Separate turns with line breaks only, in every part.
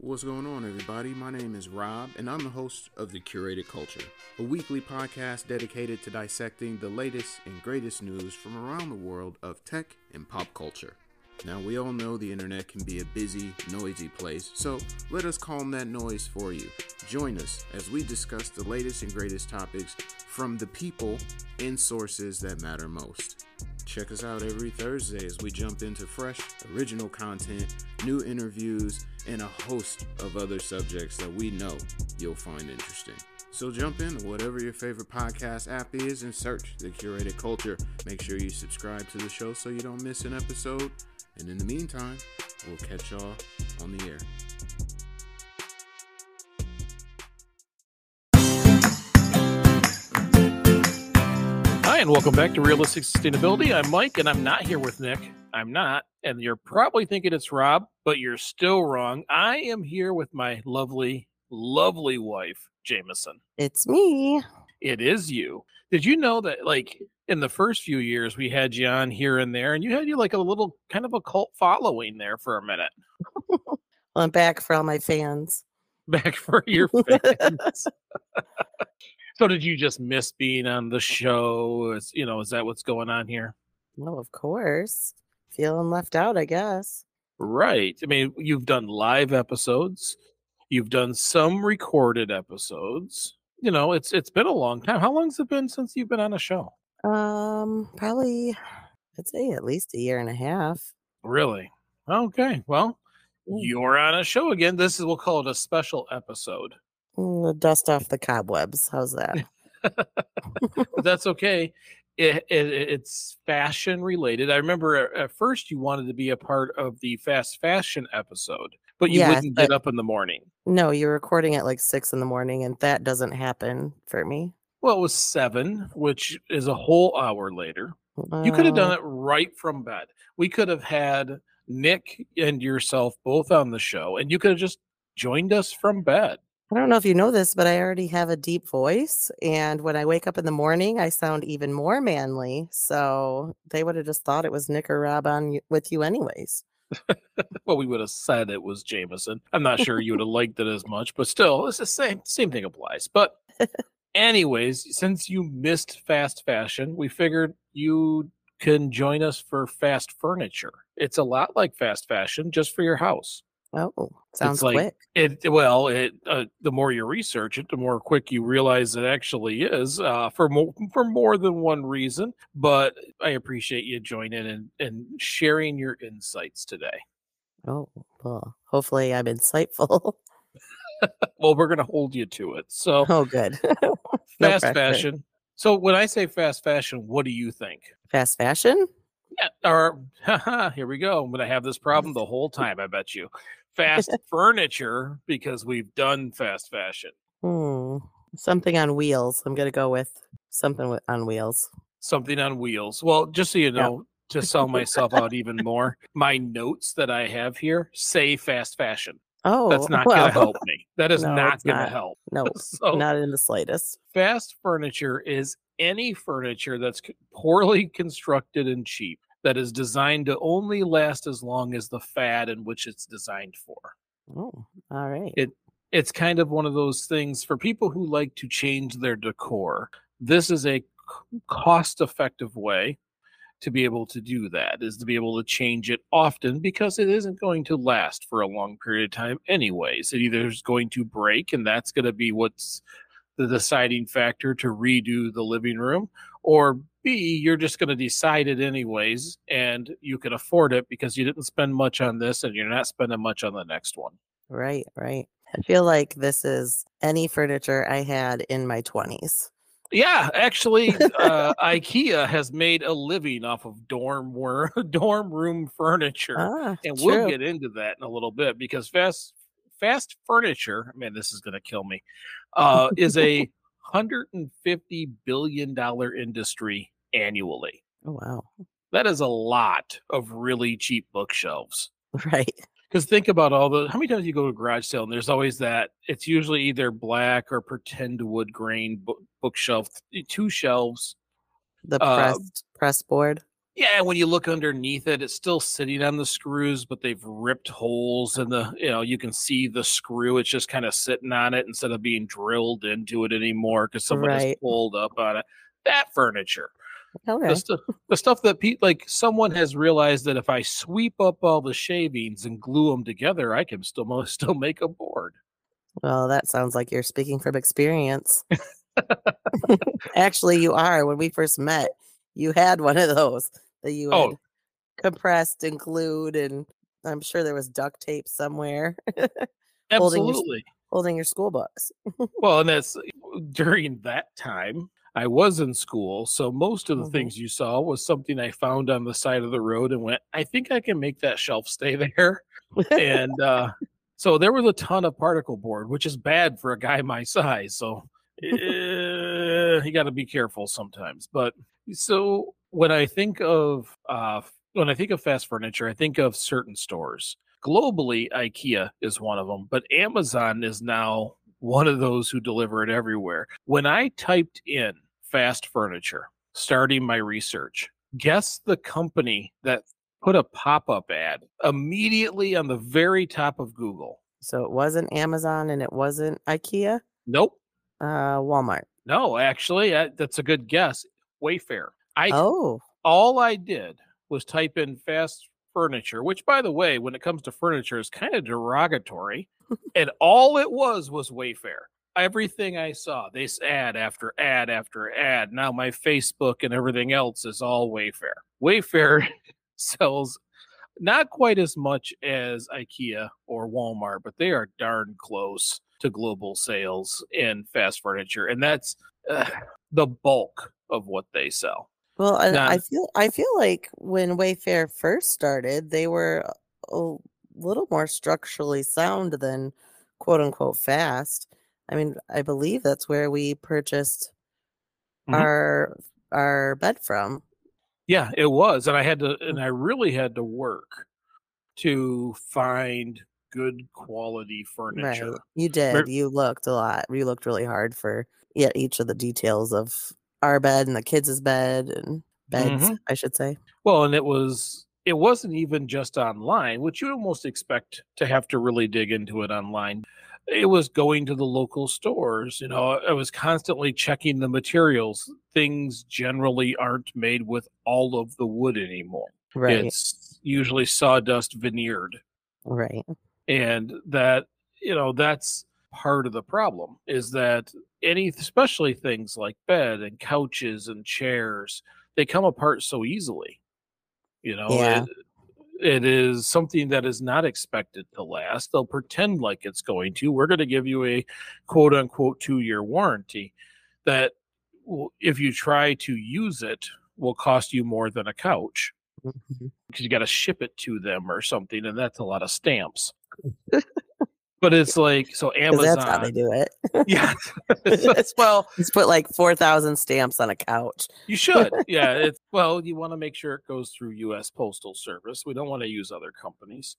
What's going on, everybody? My name is Rob, and I'm the host of The Curated Culture, a weekly podcast dedicated to dissecting the latest and greatest news from around the world of tech and pop culture. Now, we all know the internet can be a busy, noisy place, so let us calm that noise for you. Join us as we discuss the latest and greatest topics from the people and sources that matter most. Check us out every Thursday as we jump into fresh, original content, new interviews, and a host of other subjects that we know you'll find interesting. So jump in whatever your favorite podcast app is and search the curated culture. Make sure you subscribe to the show so you don't miss an episode. And in the meantime, we'll catch y'all on the air.
Hi, and welcome back to Realistic Sustainability. I'm Mike, and I'm not here with Nick. I'm not. And you're probably thinking it's Rob, but you're still wrong. I am here with my lovely, lovely wife, Jamison.
It's me.
It is you. Did you know that, like, in the first few years, we had you on here and there, and you had you like a little kind of a cult following there for a minute?
well, I'm back for all my fans.
Back for your fans. so, did you just miss being on the show? Is, you know, is that what's going on here?
Well, of course. Feeling left out, I guess.
Right. I mean, you've done live episodes. You've done some recorded episodes. You know, it's it's been a long time. How long's it been since you've been on a show?
Um, probably I'd say at least a year and a half.
Really? Okay. Well, you're on a show again. This is we'll call it a special episode.
Mm, Dust off the cobwebs. How's that?
but that's okay. It, it, it's fashion related. I remember at, first you wanted to be a part of the fast fashion episode, but you
Yes,
wouldn't get up in the morning.
no, you're recording at like six in the morning, and that doesn't happen for me.
Well, it was seven, which is a whole hour later. You could have
Uh,
done it right from bed. We could have had Nick and yourself both on the show, and you could have just joined us from bed.
I don't know if you know this, but I already have a deep voice, and when I wake up in the morning, I sound even more manly. So they would have just thought it was Nick or Rob on with you, anyways.
Well, we would have said it was Jamison. I'm not sure you would have liked it as much, but still, it's the same same thing applies. But anyways, since you missed fast fashion, we figured you can join us for fast furniture. It's a lot like fast fashion, just for your house.
Oh, sounds
like-
quick.
It well, it uh, the more you research it, the more quick you realize it actually is uh, for more for more than one reason. But I appreciate you joining and and sharing your insights today.
Oh, well, hopefully I'm insightful.
Well, we're gonna hold you to it. So
oh, good. No
fast
pressure.
fashion. So when I say fast fashion, what do you think?
Fast fashion?
Yeah, or haha, here we go. I'm gonna have this problem the whole time. I bet you. Fast furniture because we've done fast fashion.
Hmm. Something on wheels. I'm going to go with something with, on wheels.
something on wheels. Well, just so you
Yeah.
know, to sell myself out even more, my notes that I have here say fast fashion.
Oh,
That's not
well,
going to help me. That is
No,
not going to help.
No,
So,
not in the slightest.
fast furniture is any furniture that's poorly constructed and cheap that is designed to only last as long as the fad in which it's designed for.
Oh, all right.
It- It's kind of one of those things for people who like to change their decor. This is a cost effective way to be able to do that is to be able to change it often because it isn't going to last for a long period of time anyways it either is going to break and that's going to be what's the deciding factor to redo the living room or b you're just going to decide it anyways and you can afford it because you didn't spend much on this and you're not spending much on the next one
Right, right. I feel like this is any furniture I had in my 20s.
Yeah, actually, uh, IKEA has made a living off of dorm wor- dorm room furniture,
Ah,
and
true.
we'll get into that in a little bit because fast fast furniture. Man, this is going to kill me. Uh, is a hundred and fifty billion dollar industry annually.
Oh, wow.
That is a lot of really cheap bookshelves.
Right.
Because think about all the how many times you go to a garage sale and there's always that it's usually either black or pretend wood grain book, bookshelf, two shelves
The
Uh,
press board.
Yeah, when you look underneath it, it's still sitting on the screws, but they've ripped holes in the, you know, you can see the screw. It's just kind of sitting on it instead of being drilled into it anymore because someone has pulled up on it. That furniture.
Okay.
The, stuff, the stuff that Pete, like someone has realized that if I sweep up all the shavings and glue them together, I can still still make a board.
Well, that sounds like you're speaking from experience. Actually, you are. When we first met, you had one of those that you had
Oh.
compressed and glued, and I'm sure there was duct tape somewhere Holding your
Absolutely.
holding your school books.
Well, and that's during that time I was in school, so most of the
Mhm.
things you saw was something I found on the side of the road and went, I think I can make that shelf stay there. and uh, so there was a ton of particle board, which is bad for a guy my size. So eh, you got to be careful sometimes. But so when I think of uh, when I think of fast furniture, I think of certain stores. Globally, IKEA is one of them, but Amazon is now one of those who deliver it everywhere. When I typed in fast furniture, starting my research, guess the company that put a pop up ad immediately on the very top of Google.
so it wasn't Amazon and it wasn't IKEA.
Nope.
Uh, Walmart.
No, actually, I, that's a good guess. Wayfair. I
Oh,
all I did was type in fast furniture, which by the way, when it comes to furniture is kind of derogatory. and all it was was Wayfair. Everything I saw, this ad after ad after ad. Now my Facebook and everything else is all Wayfair. Wayfair sells not quite as much as IKEA or Walmart, but they are darn close to global sales in fast furniture, and that's uh, the bulk of what they sell.
well, and
Nah.
I feel I feel like when Wayfair first started, they were a little more structurally sound than quote unquote fast. I mean, I believe that's where we purchased
Mhm.
our our bed from.
Yeah, it was, and I had to, and I really had to work to find good quality furniture.
Right. You did. You looked a lot. You looked really hard for yeah, each of the details of our bed and the kids' bed and beds,
Mhm.
I should say.
Well, and it was it wasn't even just online, which you almost expect to have to really dig into it online. It was going to the local stores. You know, I was constantly checking the materials. Things generally aren't made with all of the wood anymore.
Right.
It's usually sawdust veneered.
right.
And that you know that's part of the problem is that any especially things like bed and couches and chairs they come apart so easily you know
Yeah.
it, it is something that is not expected to last they'll pretend like it's going to we're going to give you a quote unquote two year warranty that if you try to use it will cost you more than a couch
Mhm.
because you got to ship it to them or something, and that's a lot of stamps. But it's like so Amazon.
that's how they do it.
Yeah. It's- well,
Just put like 4,000 stamps on a couch.
you should. Yeah. It's well, you want to make sure it goes through U.S. Postal Service. We don't want to use other companies,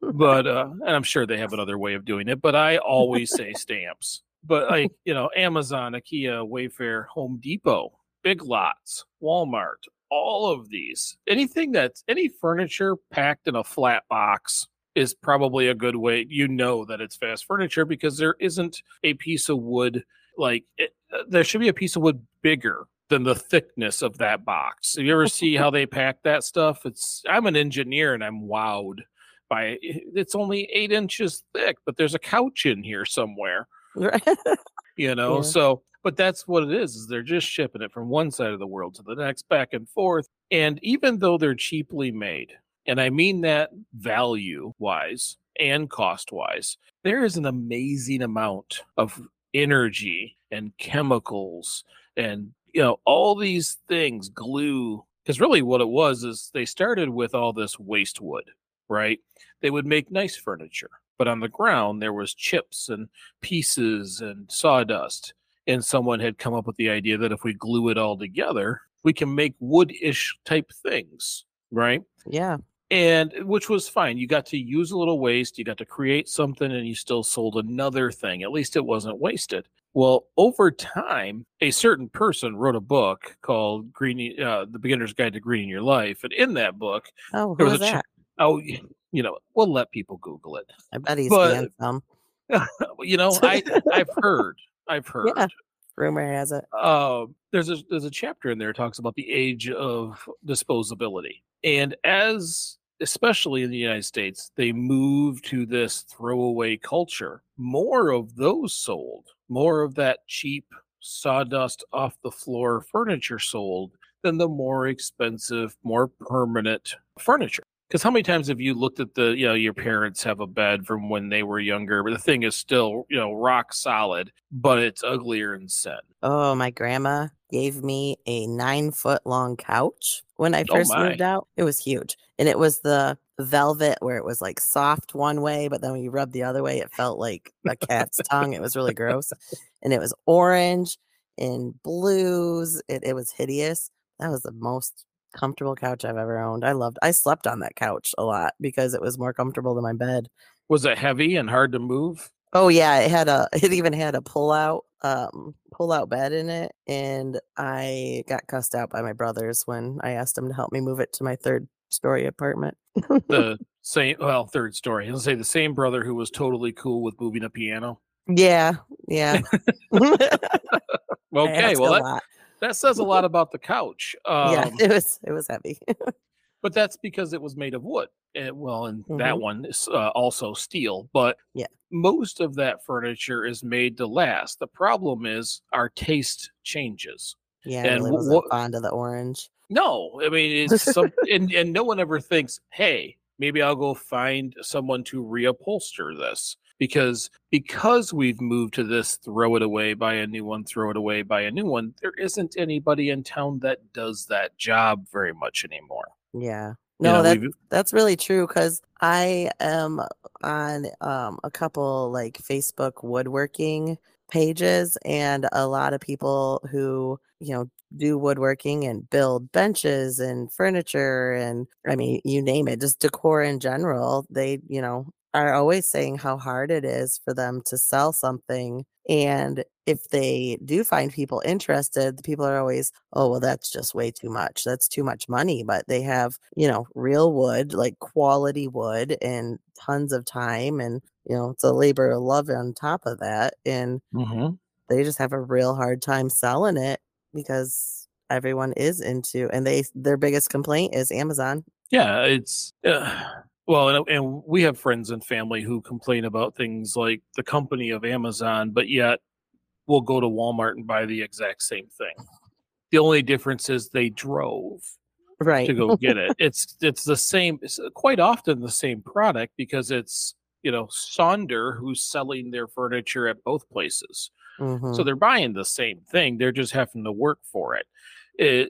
but uh, and I'm sure they have another way of doing it. But I always say stamps. But like you know, Amazon, IKEA, Wayfair, Home Depot, Big Lots, Walmart, all of these, anything that's any furniture packed in a flat box is probably a good way. You know that it's fast furniture because there isn't a piece of wood like it, uh, there should be a piece of wood bigger than the thickness of that box. You ever see how they pack that stuff? It's I'm an engineer and I'm wowed by it. It's only eight inches thick, but there's a couch in here somewhere
Right.
you know
Yeah.
so but that's what it is is they're just shipping it from one side of the world to the next back and forth and even though they're cheaply made and i mean that value wise and cost wise there is an amazing amount of energy and chemicals and you know all these things glue because really what it was is they started with all this waste wood right they would make nice furniture but on the ground there was chips and pieces and sawdust. And someone had come up with the idea that if we glue it all together, we can make wood-ish type things, right?
yeah.
And which was fine. You got to use a little waste, you got to create something, and you still sold another thing. At least it wasn't wasted. Well, over time, a certain person wrote a book called "Greening uh, the Beginner's Guide to Greening Your Life," and in that book,
Oh,
there was a
that?
oh, you know, we'll let people Google it.
I bet he's
but-
handsome.
you know, I I've heard, I've heard.
Yeah. Rumor has it.
uh, there's a there's a chapter in there that talks about the age of disposability, and as especially in the United States, they move to this throwaway culture. More of those sold, more of that cheap sawdust off the floor furniture sold than the more expensive, more permanent furniture. Because how many times have you looked at the, you know, your parents have a bed from when they were younger, but the thing is still, you know, rock solid, but it's uglier in sin.
Oh, my grandma gave me a nine foot long couch when I
Oh,
first moved out. It was huge. And it was the velvet where it was like soft one way, but then when you rub the other way, it felt like a cat's tongue. It was really gross. And it was orange and blues. It, it was hideous. That was the most comfortable couch I've ever owned. I loved I slept on that couch a lot because it was more comfortable than my bed.
Was it heavy and hard to move?
Oh yeah, it had a it even had a pull out um pull out bed in it and I got cussed out by my brothers when I asked them to help me move it to my third story apartment.
The same, well, third story. I'll say the same brother who was totally cool with moving a piano.
Yeah, yeah.
Okay, well, that. That says a lot about the couch. Um,
yeah, it was it was heavy.
but that's because it was made of wood. Eh, well, and that
Mhm.
one is uh, also steel. But
Yeah.
most of that furniture is made to last. The problem is our taste changes.
yeah,
And
really wasn't
what-
fond of the orange.
No, I mean it's some, and and no one ever thinks, hey, maybe I'll go find someone to reupholster this because because we've moved to this throw it away, buy a new one, throw it away, buy a new one. There isn't anybody in town that does that job very much anymore.
Yeah.
You
No,
know,
that
we've-
that's really true because I am on um, a couple like Facebook woodworking pages, and a lot of people who you know do woodworking and build benches and furniture, and I mean, you name it, just decor in general. They, you know, are always saying how hard it is for them to sell something. And if they do find people interested, the people are always, oh, well, that's just way too much. That's too much money. But they have, you know, real wood, like quality wood and tons of time. And, you know, it's a labor of love on top of that. And they just have a real hard time selling it because everyone is into and they their biggest complaint is Amazon.
Yeah, it's uh, well, and, and we have friends and family who complain about things like the company of Amazon, but yet we'll go to Walmart and buy the exact same thing. The only difference is they drove
Right.
to go get it. It's it's the same. It's quite often the same product because it's you know Sonder who's selling their furniture at both places.
Mhm.
So they're buying the same thing. They're just having to work for it. it.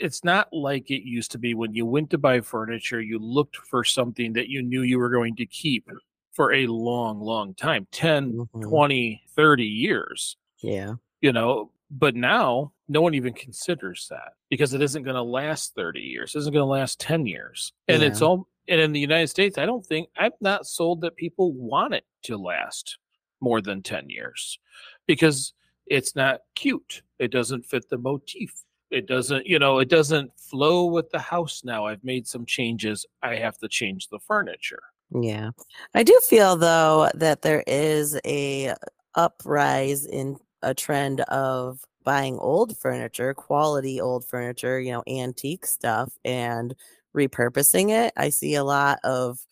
It's not like it used to be when you went to buy furniture, you looked for something that you knew you were going to keep for a long, long time 10,
Mhm.
20, 30 years,
yeah.
you know. But now no one even considers that because it isn't going to last 30 years, it isn't going to last 10 years. And it's all, and in the United States, I don't think, I'm not sold that people want it to last more than 10 years because it's not cute. It doesn't fit the motif. It doesn't, you know, it doesn't flow with the house now. I've made some changes. I have to change the furniture.
Yeah. I do feel though that there is a uprise in a trend of buying old furniture, quality old furniture, you know, antique stuff and repurposing it. I see a lot of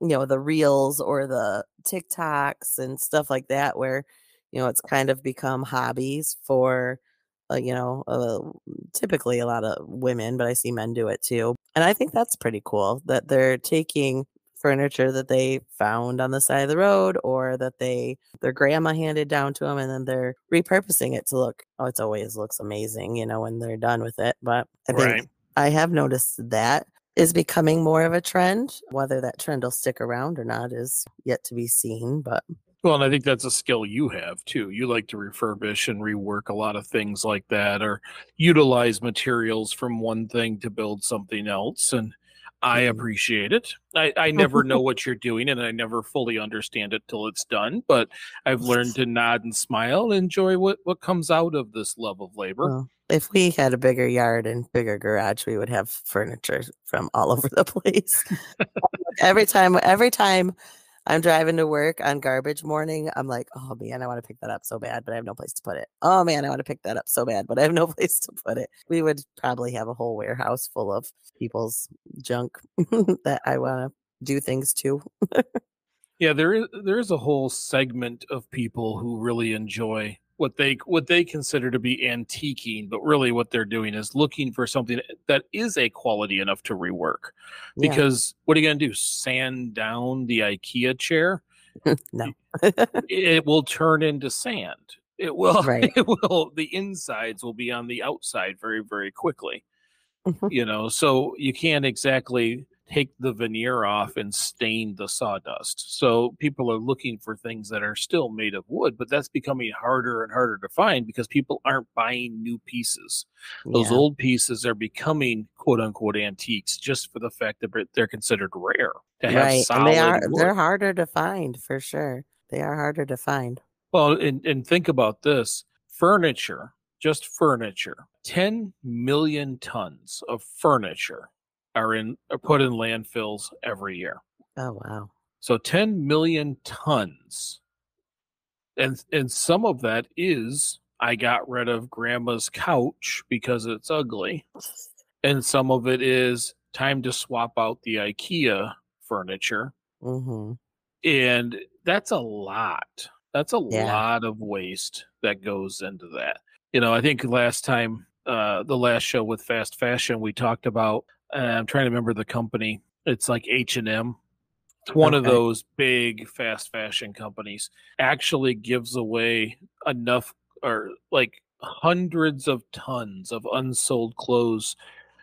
you know the reels or the TikToks and stuff like that where you know it's kind of become hobbies for uh, you know uh, typically a lot of women but I see men do it too. And I think that's pretty cool that they're taking furniture that they found on the side of the road or that they their grandma handed down to them and then they're repurposing it to look oh it always looks amazing you know when they're done with it but i think
Right.
i have noticed that is becoming more of a trend whether that trend will stick around or not is yet to be seen but
Well, and I think that's a skill you have too. You like to refurbish and rework a lot of things like that or utilize materials from one thing to build something else. And I
Mm.
appreciate it. I, I never know what you're doing and I never fully understand it till it's done, but I've learned to nod and smile enjoy what, what comes out of this love of labor.
Well, if we had a bigger yard and bigger garage, we would have furniture from all over the place. every time, every time I'm driving to work on garbage morning, I'm like, oh man, I want to pick that up so bad, but I have no place to put it. Oh man, I want to pick that up so bad, but I have no place to put it. We would probably have a whole warehouse full of people's junk that I want to do things to.
Yeah, there is there is a whole segment of people who really enjoy what they what they consider to be antiquing, but really what they're doing is looking for something that is a quality enough to rework.
Yeah.
Because what are you going to do? Sand down the IKEA chair?
no.
It will turn into sand. It will.
Right.
It will. The insides will be on the outside very very quickly.
Mhm.
You know, so you can't exactly take the veneer off and stain the sawdust. So people are looking for things that are still made of wood, but that's becoming harder and harder to find because people aren't buying new pieces. Those
Yeah.
old pieces are becoming quote unquote antiques just for the fact that they're- considered rare to have
right.
solid
And they are
wood.
they're harder to find for sure. They are harder to find.
Well, and, and think about this furniture, just furniture, 10 million tons of furniture are in are put in landfills every year.
Oh wow.
So 10 million tons. And and some of that is I got rid of grandma's couch because it's ugly. And some of it is time to swap out the IKEA furniture.
hmm
And that's a lot. That's a
Yeah.
lot of waste that goes into that. You know, I think last time, uh, the last show with fast fashion, we talked about. Uh, I'm trying to remember the company. It's like H and M. It's one of those big fast fashion companies. Actually, gives away enough or like hundreds of tons of unsold clothes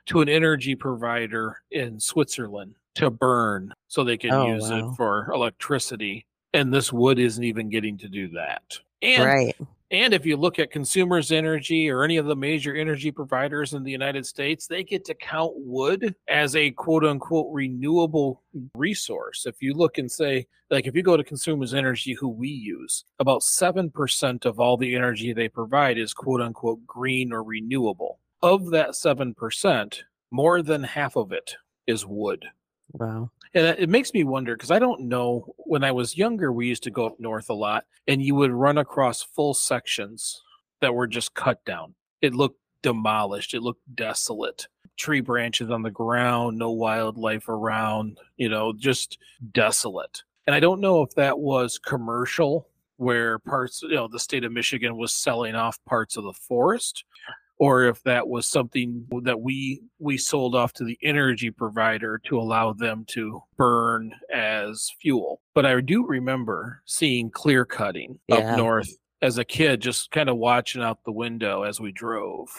to an energy provider in Switzerland to burn so they can
Oh,
use
wow.
it for electricity. And this wood isn't even getting to do that. And
right.
And if you look at consumers energy or any of the major energy providers in the United States, they get to count wood as a quote unquote renewable resource. If you look and say, like, if you go to consumers energy, who we use, about 7% of all the energy they provide is quote unquote green or renewable. Of that 7%, more than half of it is wood.
Wow.
And it- makes me wonder because I don't know. When I was younger, we used to go up north a lot, and you would run across full sections that were just cut down. It looked demolished. It looked desolate. Tree branches on the ground, no wildlife around. You know, just desolate. And I don't know if that was commercial, where parts, you know, the state of Michigan was selling off parts of the forest, or if that was something that we we sold off to the energy provider to allow them to burn as fuel. But I do remember seeing clear cutting
Yeah.
up north as a kid, just kind of watching out the window as we drove.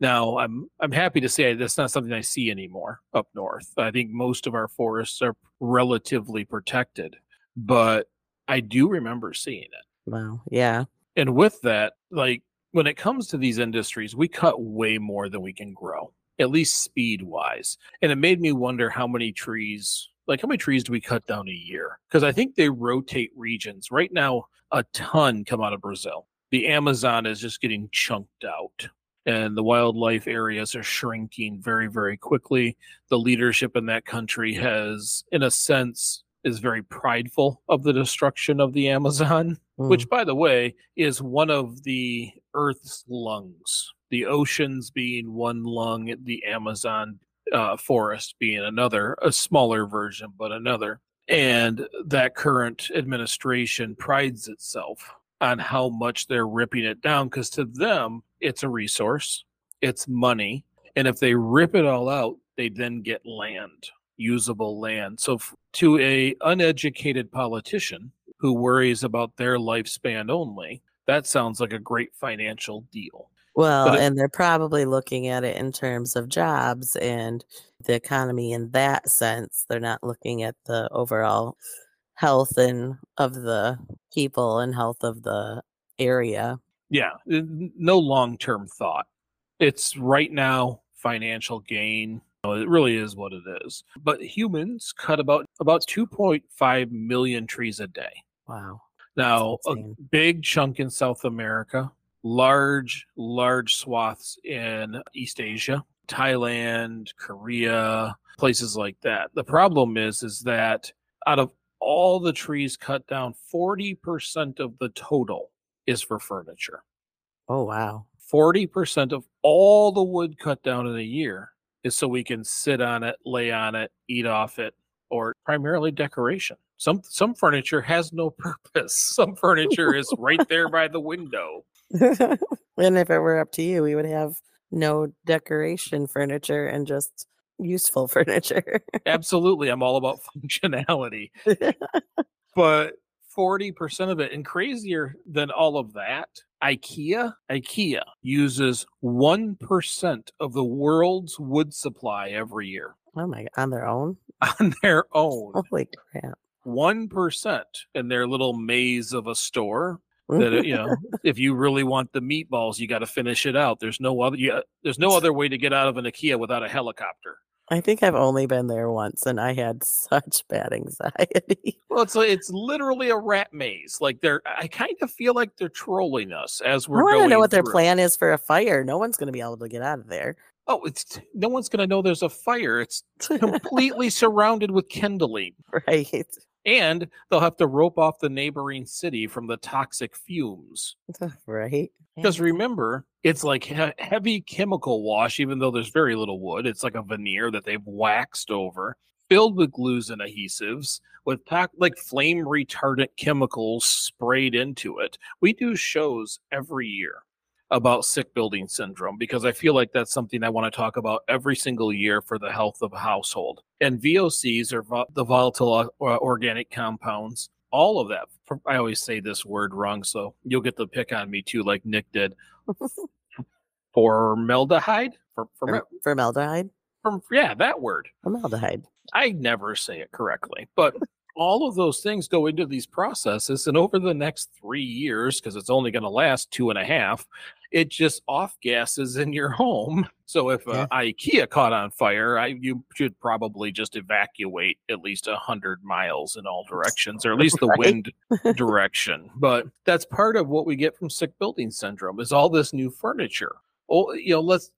Now I'm I'm happy to say that's not something I see anymore up north. I think most of our forests are relatively protected, but I do remember seeing it
Wow. Yeah.
and with that like when it comes to these industries we cut way more than we can grow at least speed wise and it made me wonder how many trees like how many trees do we cut down a year? Because i think they rotate regions. Right now a ton come out of brazil. The amazon is just getting chunked out and the wildlife areas are shrinking very very quickly. The leadership in that country has in a sense is very prideful of the destruction of the amazon
Mm.
which by the way is one of the earth's lungs the oceans being one lung the amazon uh, forest being another a smaller version but another. And that current administration prides itself on how much they're ripping it down because to them it's a resource it's money and if they rip it all out they then get land usable land. So f- to a uneducated politician who worries about their lifespan only, that sounds like a great financial deal.
Well,
it-
and they're probably looking at it in terms of jobs and the economy in that sense. They're not looking at the overall health and of the people and health of the area.
Yeah, eh, no long term thought. It's right now financial gain It really is what it is. But humans cut about about 2.5 million trees a day.
Wow.
Now, a big chunk in South America, large, large swaths in East Asia, Thailand, Korea, places like that. The problem is, is that out of all the trees cut down, 40% of the total is for furniture.
Oh wow.
40% of all the wood cut down in a year is so we can sit on it, lay on it, eat off it, or primarily decoration. Some some furniture has no purpose. Some furniture is right there by the window.
and if it were up to you, we would have no decoration furniture and just useful furniture.
Absolutely, I'm all about functionality. But 40% of it and crazier than all of that, IKEA, IKEA uses 1% of the world's wood supply every year
oh my on their own.
on their own.
Holy crap.
One percent in their little maze of a store. That you know, if you really want the meatballs, you got to finish it out. There's no other. Yeah, there's no other way to get out of an IKEA without a helicopter.
I think I've only been there once and I had such bad anxiety.
Well, it's a, it's literally a rat maze. Like they're, I kind of feel like they're trolling us as we're
want
going.
to know what their plan is for a fire. No one's going to be able to get out of there.
Oh, it's no one's gonna know there's a fire. It's completely surrounded with kindling,
right.
And they'll have to rope off the neighboring city from the toxic fumes.
Right.
Because remember, it's like he- heavy chemical wash, even though there's very little wood. It's like a veneer that they've waxed over, filled with glues and adhesives, with to- like flame retardant chemicals sprayed into it. We do shows every year about sick building syndrome because I feel like that's something I want to talk about every single year for the health of a household. And VOCs are vo- the volatile uh, o- organic compounds. All of that. I always say this word wrong, so you'll get the pick on me too, like Nick did. Formaldehyde? For, for,
Form- formaldehyde.
for, yeah, that word.
Formaldehyde.
I never say it correctly, but all of those things go into these processes. And over the next three years, because it's only going to last two and a half, it just off gases in your home. So if uh, IKEA caught on fire, I, you should probably just evacuate at least a hundred miles in all directions, or at least the
Right.
wind direction. But that's part of what we get from sick building syndrome is all this new furniture. Oh, you know, let's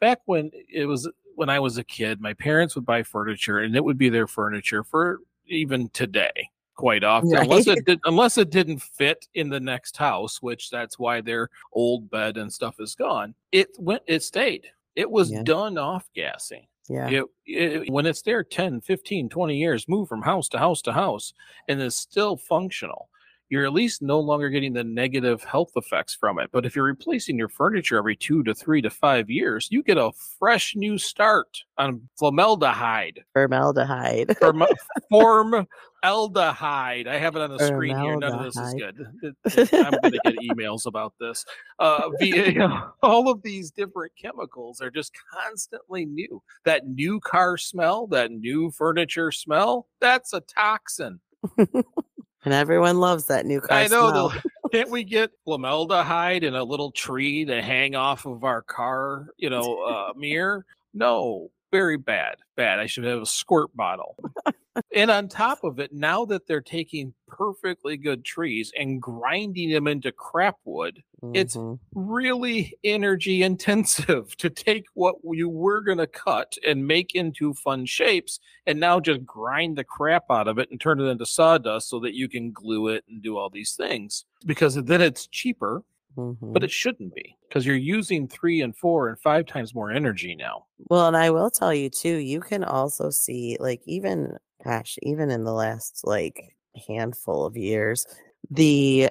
back when it was when I was a kid, my parents would buy furniture and it would be their furniture for even today quite often unless it did, unless it didn't fit in the next house which that's why their old bed and stuff is gone. It went it stayed. It was
Yeah.
done off gassing.
Yeah.
it, it, when it's there 10 15 20 years move from house to house to house and is still functional you're at least no longer getting the negative health effects from it. But if you're replacing your furniture every two to three to five years you get a fresh new start on formaldehyde.
Formaldehyde.
form, formaldehyde. I have it on the screen here. None of this is good. It- it- i'm going to get emails about this. Uh, via, you know, all of these different chemicals are just constantly new. That new car smell, that new furniture smell, that's a toxin.
and everyone loves that new car
I know. The, can't we get formaldehyde in a little tree to hang off of our car, you know, uh, mirror? No, very bad. Bad. I should have a squirt bottle. and on top of it, now that they're taking perfectly good trees and grinding them into crap wood, it's
Mhm.
really energy intensive to take what you were going to cut and make into fun shapes and now just grind the crap out of it and turn it into sawdust so that you can glue it and do all these things because then it's cheaper
Mhm.
but it shouldn't be because you're using three and four and five times more energy now
Well, and I will tell you too, you can also see like even gosh, even in the last like handful of years, mm-hmm. the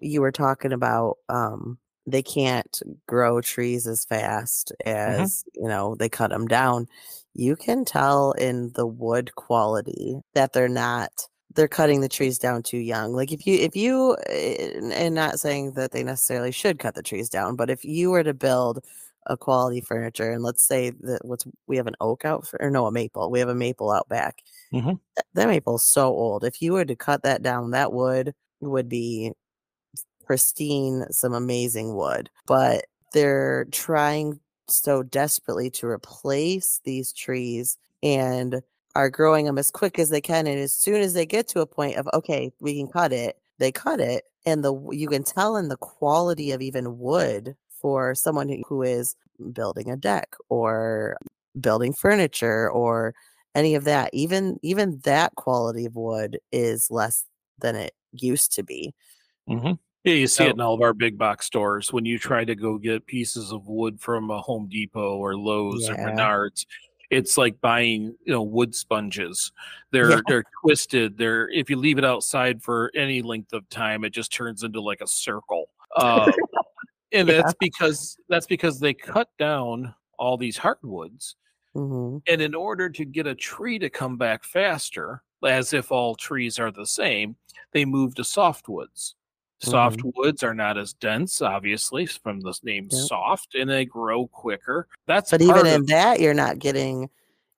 you were talking about um they can't grow trees as fast mm-hmm. as, you know, they cut them down. You can tell in the wood quality that they're not they're cutting the trees down too young. Like if you if you eh, eh, and and not saying that they necessarily should cut the trees down, but if you were to build a quality furniture and let's say that what's we have an oak out for, or no a maple we have a maple out back
Mhm.
Th- that maple's so old if you were to cut that down that wood would be pristine some amazing wood but they're trying so desperately to replace these trees and are growing them as quick as they can and as soon as they get to a point of okay we can cut it they cut it and the you can tell in the quality of even wood for someone who- is building a deck or building furniture or any of that even even that quality of wood is less than it used to be
hmm Yeah, you see
So-
it in all of our big box stores when you try to go get pieces of wood from a Home Depot or Lowe's or
Yeah.
Menards. It's like buying, you know, wood sponges. They're
Yeah.
they're twisted. They're if you leave it outside for any length of time, it just turns into like a circle. Uh, and
Yeah.
that's because that's because they cut down all these hardwoods
hmm
and in order to get a tree to come back faster, as if all trees are the same, they move to softwoods. Softwoods are not as dense, obviously, from the name
Yep.
soft, and they grow quicker. That's
but even in
of,
that you're not getting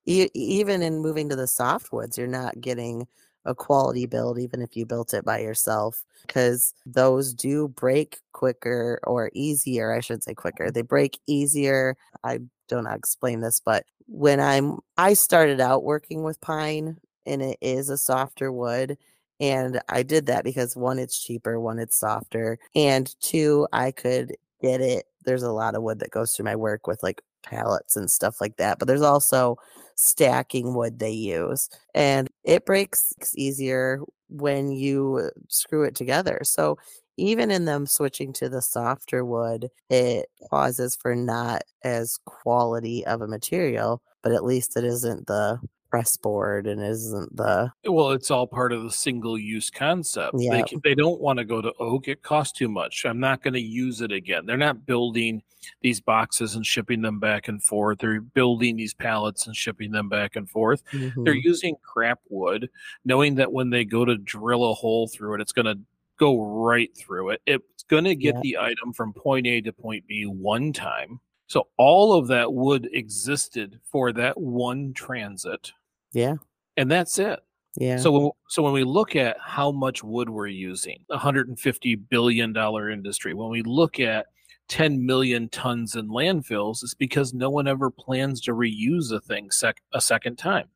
e- even in moving to the softwoods you're not getting a quality build even if you built it by yourself because those do break quicker or easier i should say quicker they break easier. I don't know explain this but when i'm i started out working with pine and it is a softer wood and i did that because one it's cheaper one it's softer and two i could get it. There's a lot of wood that goes through my work with like pallets and stuff like that but there's also stacking wood they use and it breaks easier when you screw it together. So even in them switching to the softer wood it causes for not as quality of a material but at least it isn't the press board and isn't the
well, it's all part of the single use concept. They,
Yep.
they don't want to go to oak, it costs too much. I'm not going to use it again. They're not building these boxes and shipping them back and forth. They're building these pallets and shipping them back and forth. They're
Mhm.
using crap wood, knowing that when they go to drill a hole through it, it's going to go right through it. It's going to get
Yeah.
the item from point A to point B one time. So all of that wood existed for that one transit,
yeah
and that's it.
yeah
So, when- so when we look at how much wood we're using, a hundred and fifty billion dollar industry. When we look at ten million tons in landfills, it's because no one ever plans to reuse a thing sec- a second time.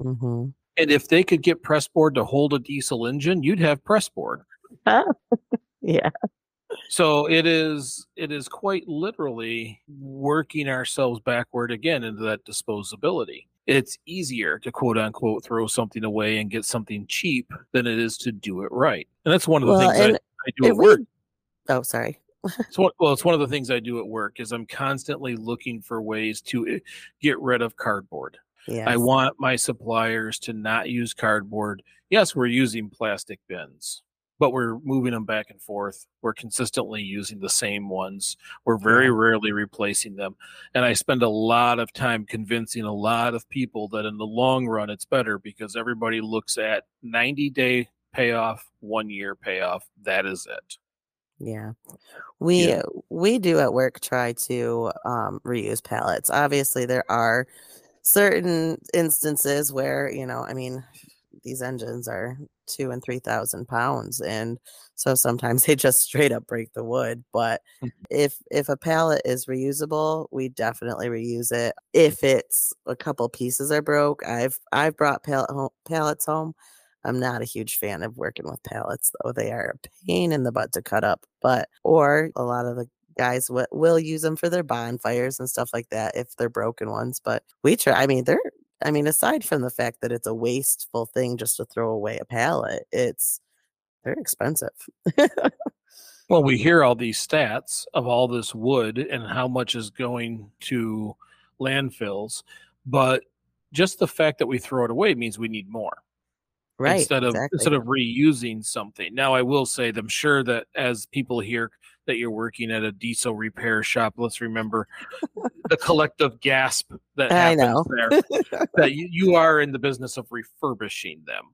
hmm
And if they could get pressboard to hold a diesel engine, you'd have pressboard.
yeah
So it is it is quite literally working ourselves backward again into that disposability. It's easier to quote unquote throw something away and get something cheap than it is to do it right. And that's one of the
well
things I, I do at
we-
work.
oh sorry
one, well, it's one of the things I do at work is I'm constantly looking for ways to eh, get rid of cardboard.
yeah
I want my suppliers to not use cardboard. Yes, we're using plastic bins, but we're moving them back and forth. We're consistently using the same ones. We're very rarely replacing them. And I spend a lot of time convincing a lot of people that in the long run it's better because everybody looks at 90 day payoff, one year payoff. That is it.
Yeah. We
Yeah.
we do at work try to um reuse pallets. Obviously there are certain instances where, you know, I mean, these engines are two and three thousand pounds and so sometimes they just straight up break the wood. But
Mhm.
if if a pallet is reusable, we definitely reuse it. If it's a couple pieces are broke, I've I've brought pallet home, pallets home. I'm not a huge fan of working with pallets, though. They are a pain in the butt to cut up. But, or a lot of the guys w- will use them for their bonfires and stuff like that if they're broken ones. But we try, I mean, they're, I mean, aside from the fact that it's a wasteful thing just to throw away a pallet, it's, they're expensive.
Well, we hear all these stats of all this wood and how much is going to landfills, but just the fact that we throw it away means we need more
right.
instead of
exactly.
instead of reusing something. Now, I will say that I'm sure that as people hear that you're working at a diesel repair shop, let's remember the collective gasp that
I
happens
know.
there. That you, you are in the business of refurbishing them.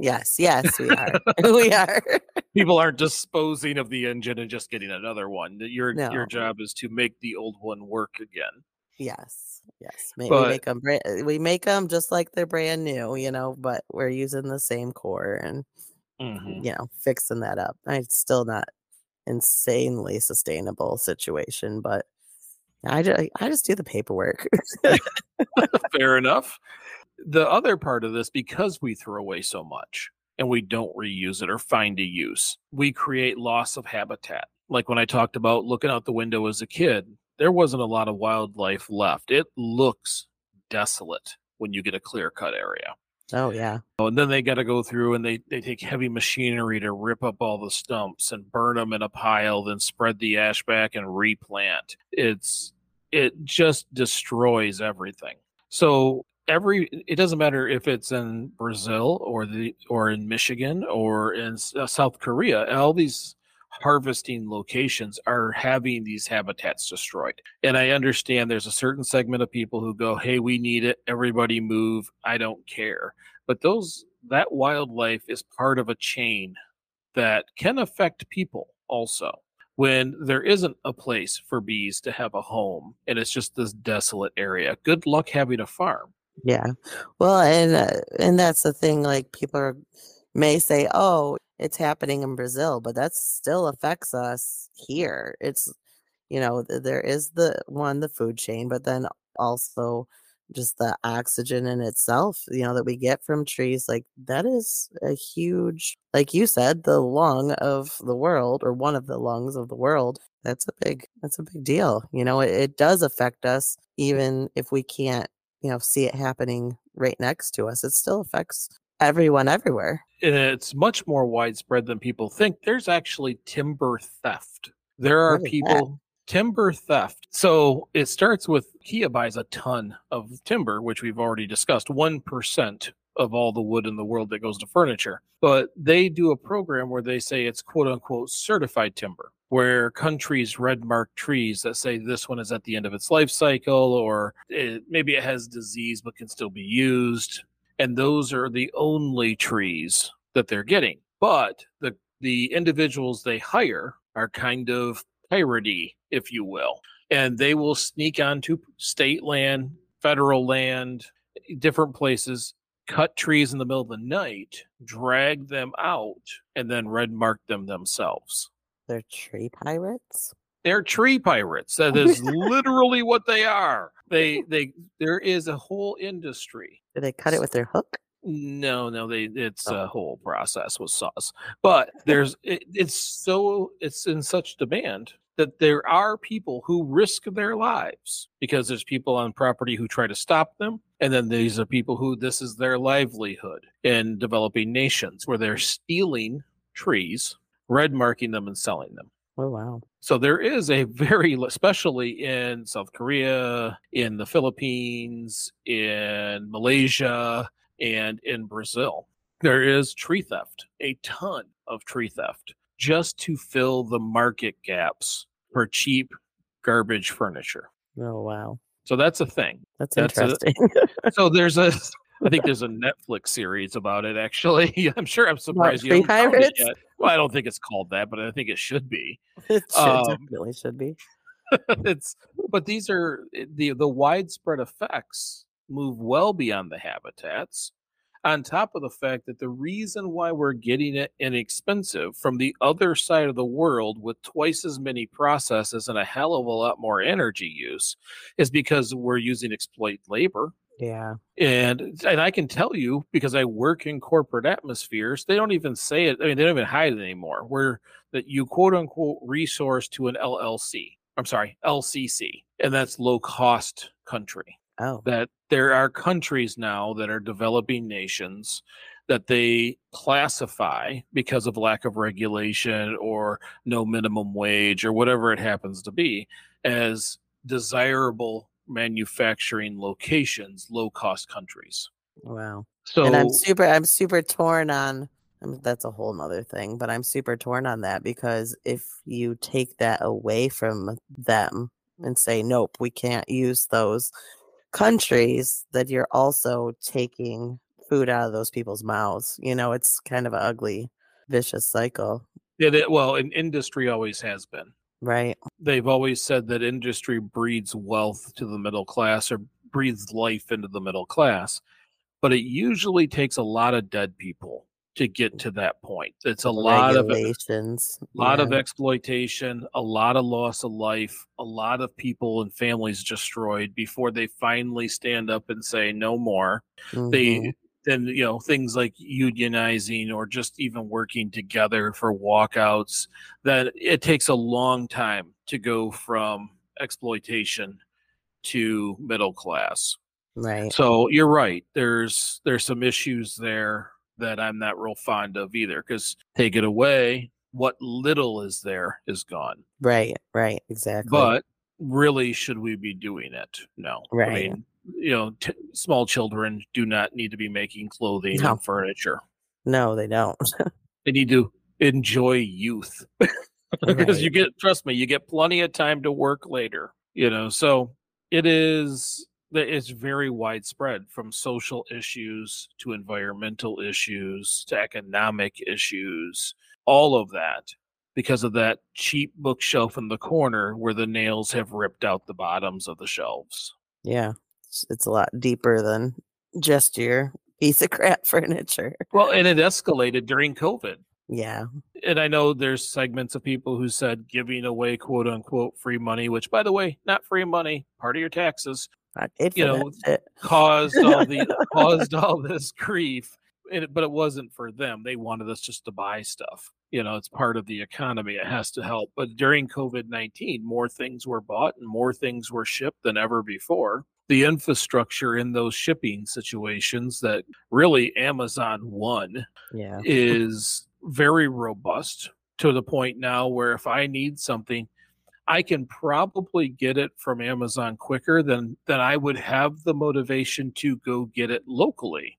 yes, yes, we are. we are.
people aren't disposing of the engine and just getting another one. Your
No.
your job is to make the old one work again.
Yes, yes. Ma- we make them brand, we make them just like they're brand new, you know. But we're using the same core and
Mm-hmm.
you know fixing that up. I- It's still not insanely sustainable situation, but I just, I just do the paperwork.
Fair enough. The other part of this, because we throw away so much and we don't reuse it or find a use, we create loss of habitat. Like when I talked about looking out the window as a kid, there wasn't a lot of wildlife left. It looks desolate when you get a clear cut area.
Oh yeah.
Oh, and then they got to go through and they, they take heavy machinery to rip up all the stumps and burn them in a pile, then spread the ash back and replant. It's it just destroys everything. So every it doesn't matter if it's in Brazil or the or in Michigan or in uh, South Korea, all these harvesting locations are having these habitats destroyed. And I understand there's a certain segment of people who go, "Hey, we need it. Everybody move. I don't care." But those that wildlife is part of a chain that can affect people also. When there isn't a place for bees to have a home and it's just this desolate area, good luck having a farm.
Yeah. Well, and uh, and that's the thing. Like people are, may say, "Oh, it's happening in Brazil," but that still affects us here. It's you know there is the one the food chain, but then also just the oxygen in itself. You know that we get from trees. Like that is a huge, like you said, the lung of the world or one of the lungs of the world. That's a big. That's a big deal. You know, it, it does affect us, even if we can't you know see it happening right next to us it still affects everyone everywhere
it's much more widespread than people think. There's actually timber theft. There are
is that?
people timber theft. So it starts with IKEA buys a ton of timber, which we've already discussed. One percent of all the wood in the world that goes to furniture. But they do a program where they say it's quote unquote certified timber, where countries red mark trees that say this one is at the end of its life cycle, or it, maybe it has disease but can still be used and those are the only trees that they're getting. But the the individuals they hire are kind of piratey, if you will, and they will sneak onto state land, federal land, different places, cut trees in the middle of the night, drag them out, and then red mark them themselves.
they're tree pirates
They're tree pirates. That is literally what they are. They they there is a whole industry
do they cut it with their hook
No, no, they it's
Oh.
a whole process with sauce. But there's it, it's so it's in such demand that there are people who risk their lives because there's people on property who try to stop them and then these are people who this is their livelihood in developing nations where they're stealing trees, red marking them and selling them.
Oh wow
So there is a very, especially in South Korea, in the Philippines, in Malaysia, and in Brazil, there is tree theft, a ton of tree theft, just to fill the market gaps for cheap garbage furniture.
oh wow
So that's a thing.
that's,
That's a-
interesting
So there's a, I think there's a Netflix series about it. Actually, I'm sure I'm surprised you haven't found it
Pirates?
yet. Well, I don't think it's called that, but I think it should be.
it should,
Um,
definitely should be
it's but these are eh, the the widespread effects move well beyond the habitats on top of the fact that the reason why we're getting it inexpensive from the other side of the world with twice as many processes and a hell of a lot more energy use is because we're using exploit labor
yeah
and and I can tell you because I work in corporate atmospheres, they don't even say it. I mean, they don't even hide it anymore. Where that you quote unquote resource to an LLC. I'm sorry, LCC, and that's low cost country.
oh
That there are countries now that are developing nations that they classify because of lack of regulation or no minimum wage or whatever it happens to be as desirable manufacturing locations, low cost countries.
wow
So
and i'm super i'm super torn on I mean, that's a whole nother thing but i'm super torn on that because if you take that away from them and say nope we can't use those countries that you're also taking food out of those people's mouths you know it's kind of an ugly vicious cycle
it, it- well, in industry always has been.
Right
They've always said that industry breeds wealth to the middle class or breathes life into the middle class, but it usually takes a lot of dead people to get to that point. It's a lot of
regulations.
a lot of exploitation, a lot of loss of life, a lot of people and families destroyed before they finally stand up and say no more.
Mhm.
They then you know things like unionizing or just even working together for walkouts that it takes a long time to go from exploitation to middle class.
right.
So you're right. There's there's some issues there that I'm not real fond of either. Because take it away, what little is there is gone.
Right. Right. Exactly.
But really, should we be doing it? No. I
Right.
mean, you know, t- small children do not need to be making clothing
No.
and furniture.
no, they don't.
They need to enjoy youth because you get trust me you get plenty of time to work later you know so it is that it's very widespread from social issues to environmental issues to economic issues all of that because of that cheap bookshelf in the corner where the nails have ripped out the bottoms of the shelves
yeah. It's, a lot deeper than just your piece of crap furniture.
well and it escalated during covid
Yeah.
and I know there's segments of people who said giving away quote unquote free money, which by the way, not free money, part of your taxes,
I paid for
You know, caused all the caused all this grief. It, but it wasn't for them. They wanted us just to buy stuff. You know, it's part of the economy. It has to help. But during COVID 19, more things were bought and more things were shipped than ever before. The infrastructure in those shipping situations that really Amazon won
Yeah.
is very robust to the point now where if I need something, I can probably get it from Amazon quicker than than I would have the motivation to go get it locally.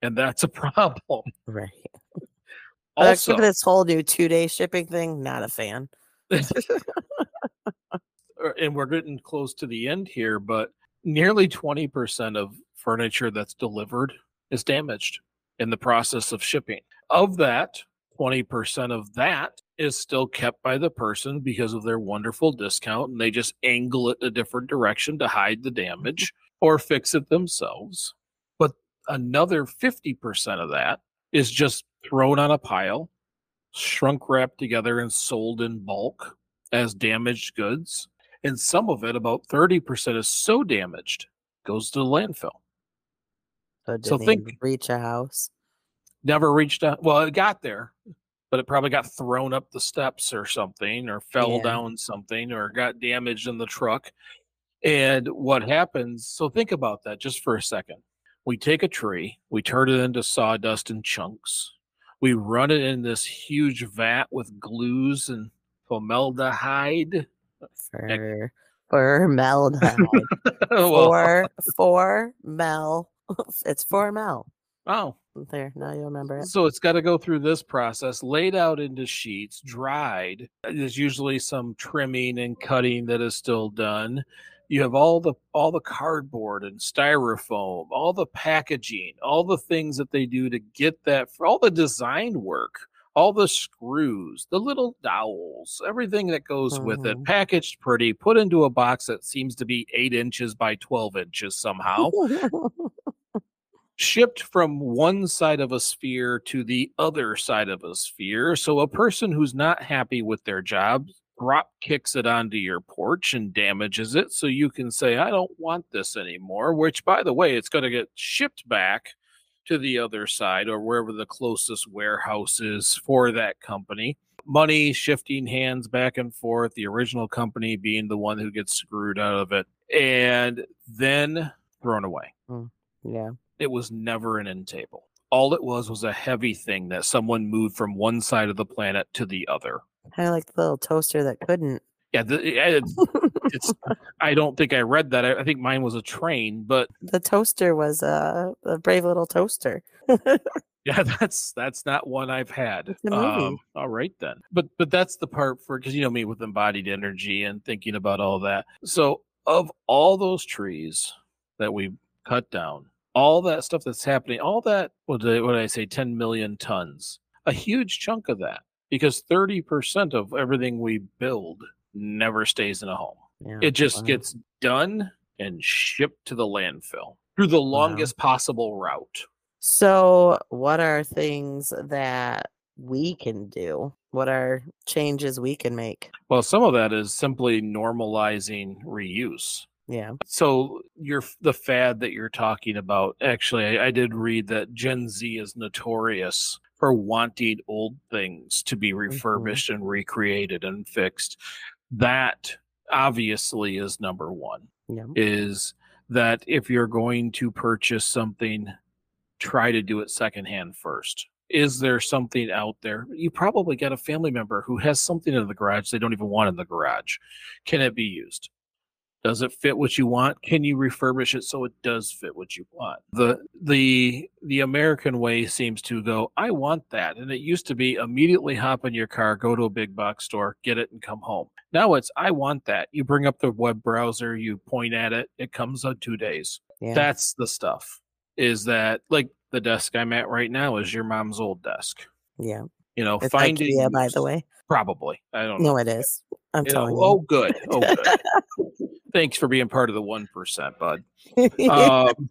And that's a problem.
Right.
Also,
this whole new two day shipping thing, not a fan.
uh, and we're getting close to the end here, but nearly 20% of furniture that's delivered is damaged in the process of shipping. Of that, 20% of that is still kept by the person because of their wonderful discount and they just angle it a different direction to hide the damage or fix it themselves. But another 50% of that is just thrown on a pile, shrunk wrapped together and sold in bulk as damaged goods. And some of it, about 30%, is so damaged, goes to the landfill.
So,
So think-
reach a house.
Never reached out. Well, it got there, but it probably got thrown up the steps or something, or fell
Yeah.
down something, or got damaged in the truck. And what happens? So think about that just for a second. We take a tree, we turn it into sawdust and chunks. We run it in this huge vat with glues and formaldehyde.
For formaldehyde.
Oh, well,
for for mel. It's for mel.
oh,
There, now you remember it.
So it's got to go through this process, laid out into sheets, dried. There's usually some trimming and cutting that is still done. You have all the all the cardboard and styrofoam, all the packaging, all the things that they do to get that all the design work, all the screws, the little dowels, everything that goes with it,
Mhm.
packaged pretty, put into a box that seems to be eight inches by twelve inches somehow shipped from one side of a sphere to the other side of a sphere. So a person who's not happy with their job drop kicks it onto your porch and damages it. So you can say, I don't want this anymore, which by the way, it's going to get shipped back to the other side or wherever the closest warehouse is for that company. Money shifting hands back and forth, the original company being the one who gets screwed out of it, and then thrown away hmm.
yeah.
it was never an end table. All it was was a heavy thing that someone moved from one side of the planet to the other.
Kind of like the little toaster that couldn't.
Yeah, the, it's. I don't think I read that. I, I think mine was a train, but
The toaster was a, a brave little toaster.
yeah, that's that's not one I've had.
It's a movie.
Um, all right then, but but that's the part for because you know me with embodied energy and thinking about all that. So of all those trees that we cut down, all that stuff that's happening, all that what did I, what did I say, ten million tons, a huge chunk of that, because thirty percent of everything we build never stays in a home.
Yeah.
It just
wow.
gets done and shipped to the landfill through the longest possible route.
So, what are things that we can do? What are changes we can make?
Well, some of that is simply normalizing reuse.
Yeah.
So you're the fad that you're talking about. Actually, I, I did read that Gen Z is notorious for wanting old things to be mm-hmm. refurbished and recreated and fixed. That obviously is number one.
Yeah.
Is that if you're going to purchase something, try to do it secondhand first. Is there something out there? You probably got a family member who has something in the garage they don't even want in the garage. Can it be used? Does it fit what you want? Can you refurbish it so it does fit what you want? The the the American way seems to go, I want that. And it used to be immediately hop in your car, go to a big box store, get it and come home. Now it's I want that. You bring up the web browser, you point at it, it comes in 2 days.
Yeah.
That's the stuff. Is that like the desk I'm at right now is your mom's old desk.
yeah.
You know,
It's
find it
IKEA, by the way.
Probably. I don't know.
No, it is. I'm telling
You know,
telling
oh, good. Oh, good. Thanks for being part of the one percent, bud. Um,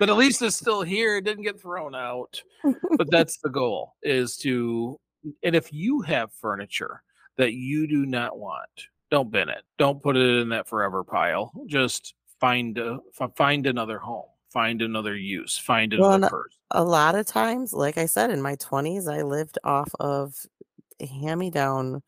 but at least it's still here. It didn't get thrown out. But that's the goal: is to. And if you have furniture that you do not want, don't bin it. Don't put it in that forever pile. Just find a, find another home. Find another use. Find
Well,
another
and
person.
a lot of times, like I said, in my 20s, I lived off of hand me down.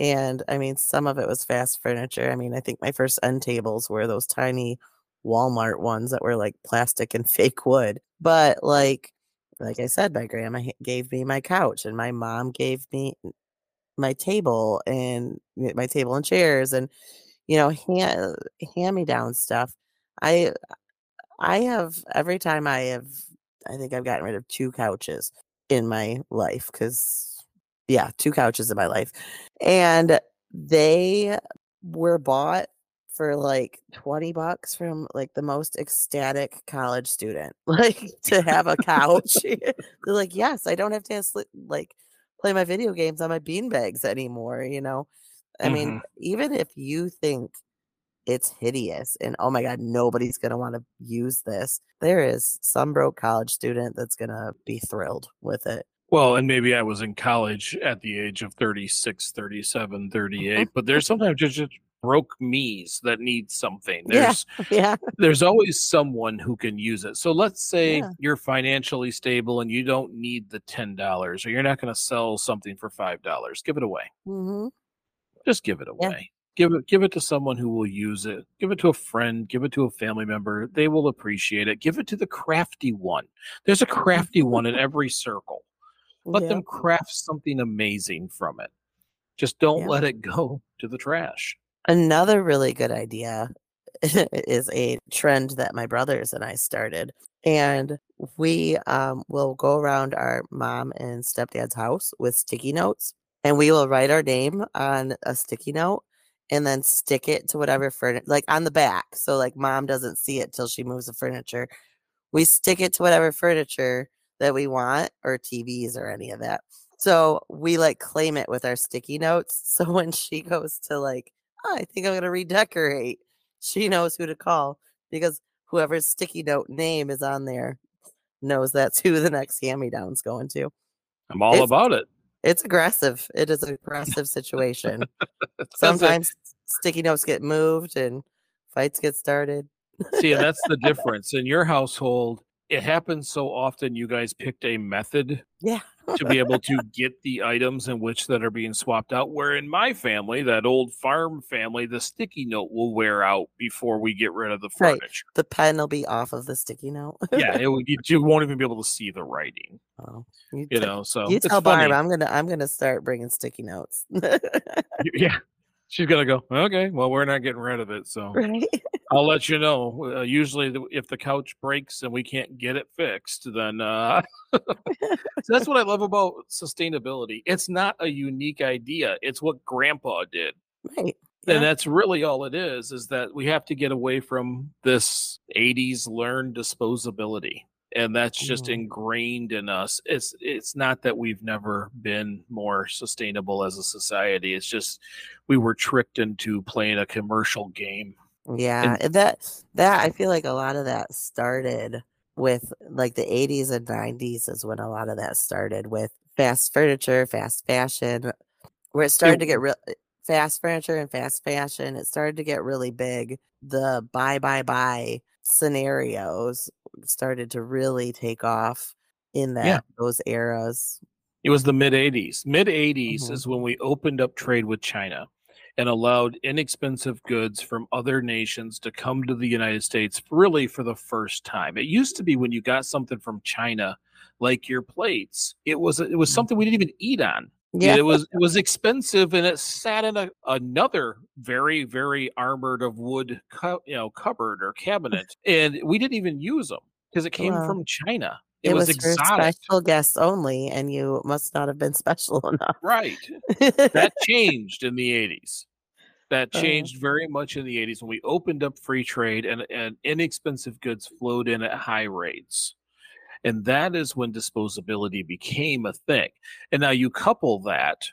And I mean, some of it was fast furniture. I mean, I think my first end tables were those tiny Walmart ones that were like plastic and fake wood. But like, like I said, my grandma gave me my couch, and my mom gave me my table and my table and chairs, and you know, hand hand me down stuff. I I have every time I have, I think I've gotten rid of two couches in my life because, yeah, two couches in my life. And they were bought for like 20 bucks from like the most ecstatic college student, like to have a couch. They're like, yes, I don't have to like play my video games on my beanbags anymore, you know? I mean, mm-hmm. even if you think it's hideous and oh my god nobody's going to want to use this there is some broke college student that's going to be thrilled with it
Well, and maybe I was in college at the age of 36, 37, 38, but there's sometimes just, just broke me's that need something.
Yeah.
There's
yeah
there's always someone who can use it. So let's say
Yeah.
you're financially stable and you don't need the $10 or you're not going to sell something for $5. Give it away.
Mm-hmm.
Just give it
Yeah.
away. Give it give it to someone who will use it. Give it to a friend, give it to a family member. They will appreciate it. Give it to the crafty one. There's a crafty one in every circle. Let them craft something amazing from it. Just don't
Yeah.
let it go to the trash.
another really good idea is a trend that my brothers and i started and we um, will go around our mom and stepdad's house with sticky notes and we will write our name on a sticky note and then stick it to whatever furniture like on the back so like mom doesn't see it till she moves the furniture we stick it to whatever furniture that we want or tvs or any of that. So we like claim it with our sticky notes. So when she goes to like "Oh, i think i'm going to redecorate she knows who to call because whoever's sticky note name is on there knows that's who the next hand me down's going to.
I'm all
It's-
about it.
it's aggressive. It is an aggressive situation. Sometimes sticky notes get moved and fights get started.
See, and that's the difference. In your household, it happens so often you guys picked a method
yeah
to be able to get the items in which that are being swapped out. Where in my family, that old farm family, the sticky note will wear out before we get rid of the
Right.
furniture.
the pen will be off of the sticky note
Yeah, it, you, you won't even be able to see the writing.
oh, you,
You
t-
know, so
you tell
funny.
barb i'm gonna i'm gonna start bringing sticky notes
Yeah, she's gonna go. Okay, well, we're not getting rid of it, so
right
I'll let you know. Uh, usually, the, if the couch breaks and we can't get it fixed, then uh, so that's what I love about sustainability. It's not a unique idea; it's what Grandpa did,
right Yeah.
and that's really all it is. Is that we have to get away from this '80s learned disposability, and that's just
Mhm.
ingrained in us. It's it's not that we've never been more sustainable as a society. It's just we were tricked into playing a commercial game.
Yeah, and that that I feel like a lot of that started with like the 80s and 90s is when a lot of that started with fast furniture, fast fashion, where it started to get real fast furniture and fast fashion. It started to get really big. The buy, buy, buy scenarios started to really take off in that
Yeah.
those eras.
It was the mid 80s. Mid 80s
Mhm.
is when we opened up trade with China and allowed inexpensive goods from other nations to come to the United States really for the first time. It used to be when you got something from China like your plates, it was it was something we didn't even eat on.
Yeah.
It was it was expensive and it sat in a, another very very armored of wood you know cupboard or cabinet and we didn't even use them because it came
Wow.
from China.
It,
It, was,
was, for
exotic.
special guests only, and you must not have been special enough.
Right. that changed in the 80s. That
Uh.
changed very much in the 80s when we opened up free trade and, and inexpensive goods flowed in at high rates. And that is when disposability became a thing. And now you couple that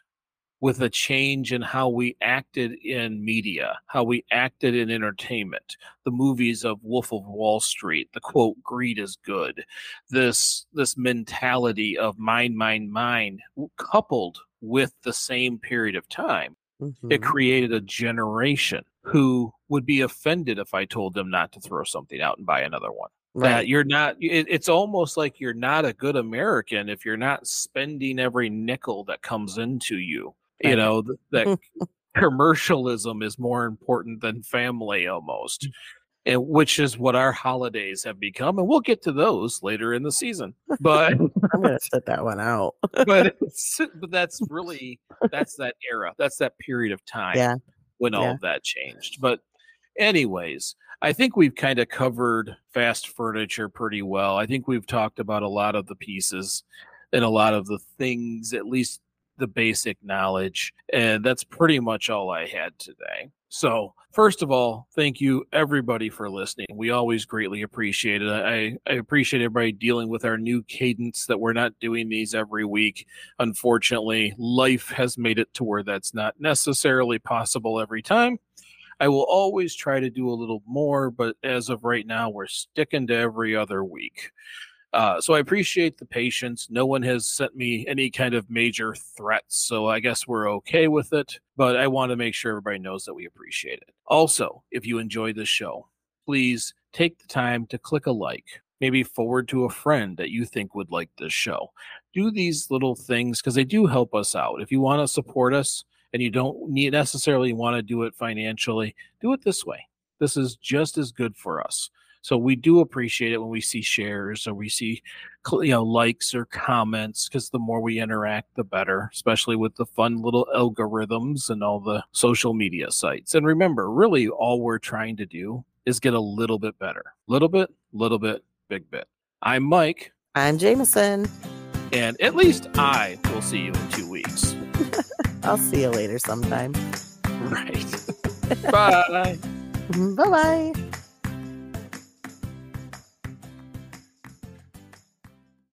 with a change in how we acted in media, how we acted in entertainment, the movies of Wolf of Wall Street, the quote, greed is good, this this mentality of mine, mine, mine, w- coupled with the same period of time, it
Mhm.
created a generation who would be offended if I told them not to throw something out and buy another one that you're not it, it's almost like you're not a good american if you're not spending every nickel that comes into you you know th- that commercialism is more important than family
Mm.
almost and which is what our holidays have become and we'll get to those later in the season but
I'm gonna set that one out.
but it's, but that's really that's that era that's that period of time
Yeah.
when all of that changed but anyways i think we've kind of covered fast furniture pretty well. I think we've talked about a lot of the pieces and a lot of the things at least the basic knowledge and that's pretty much all i had today. So first of all thank you everybody for listening. We always greatly appreciate it. I, I appreciate everybody dealing with our new cadence that we're not doing these every week. Unfortunately life has made it to where that's not necessarily possible every time I will always try to do a little more, but as of right now, we're sticking to every other week. Uh, so I appreciate the patience. No one has sent me any kind of major threats, so I guess we're okay with it. But I want to make sure everybody knows that we appreciate it. Also, if you enjoy this show, please take the time to click a like, maybe forward to a friend that you think would like this show. Do these little things because they do help us out. If you want to support us, and you don't need necessarily want to do it financially, do it this way. This is just as good for us. So we do appreciate it when we see shares or we see you know likes or comments because the more we interact the better, especially with the fun little algorithms and all the social media sites. And remember, really all we're trying to do is get a little bit better. Little bit, little bit, big bit. I'm Mike,
I'm Jamison.
and at least I will see you in 2 weeks.
I'll see you later sometime.
Right. Bye.
Bye bye.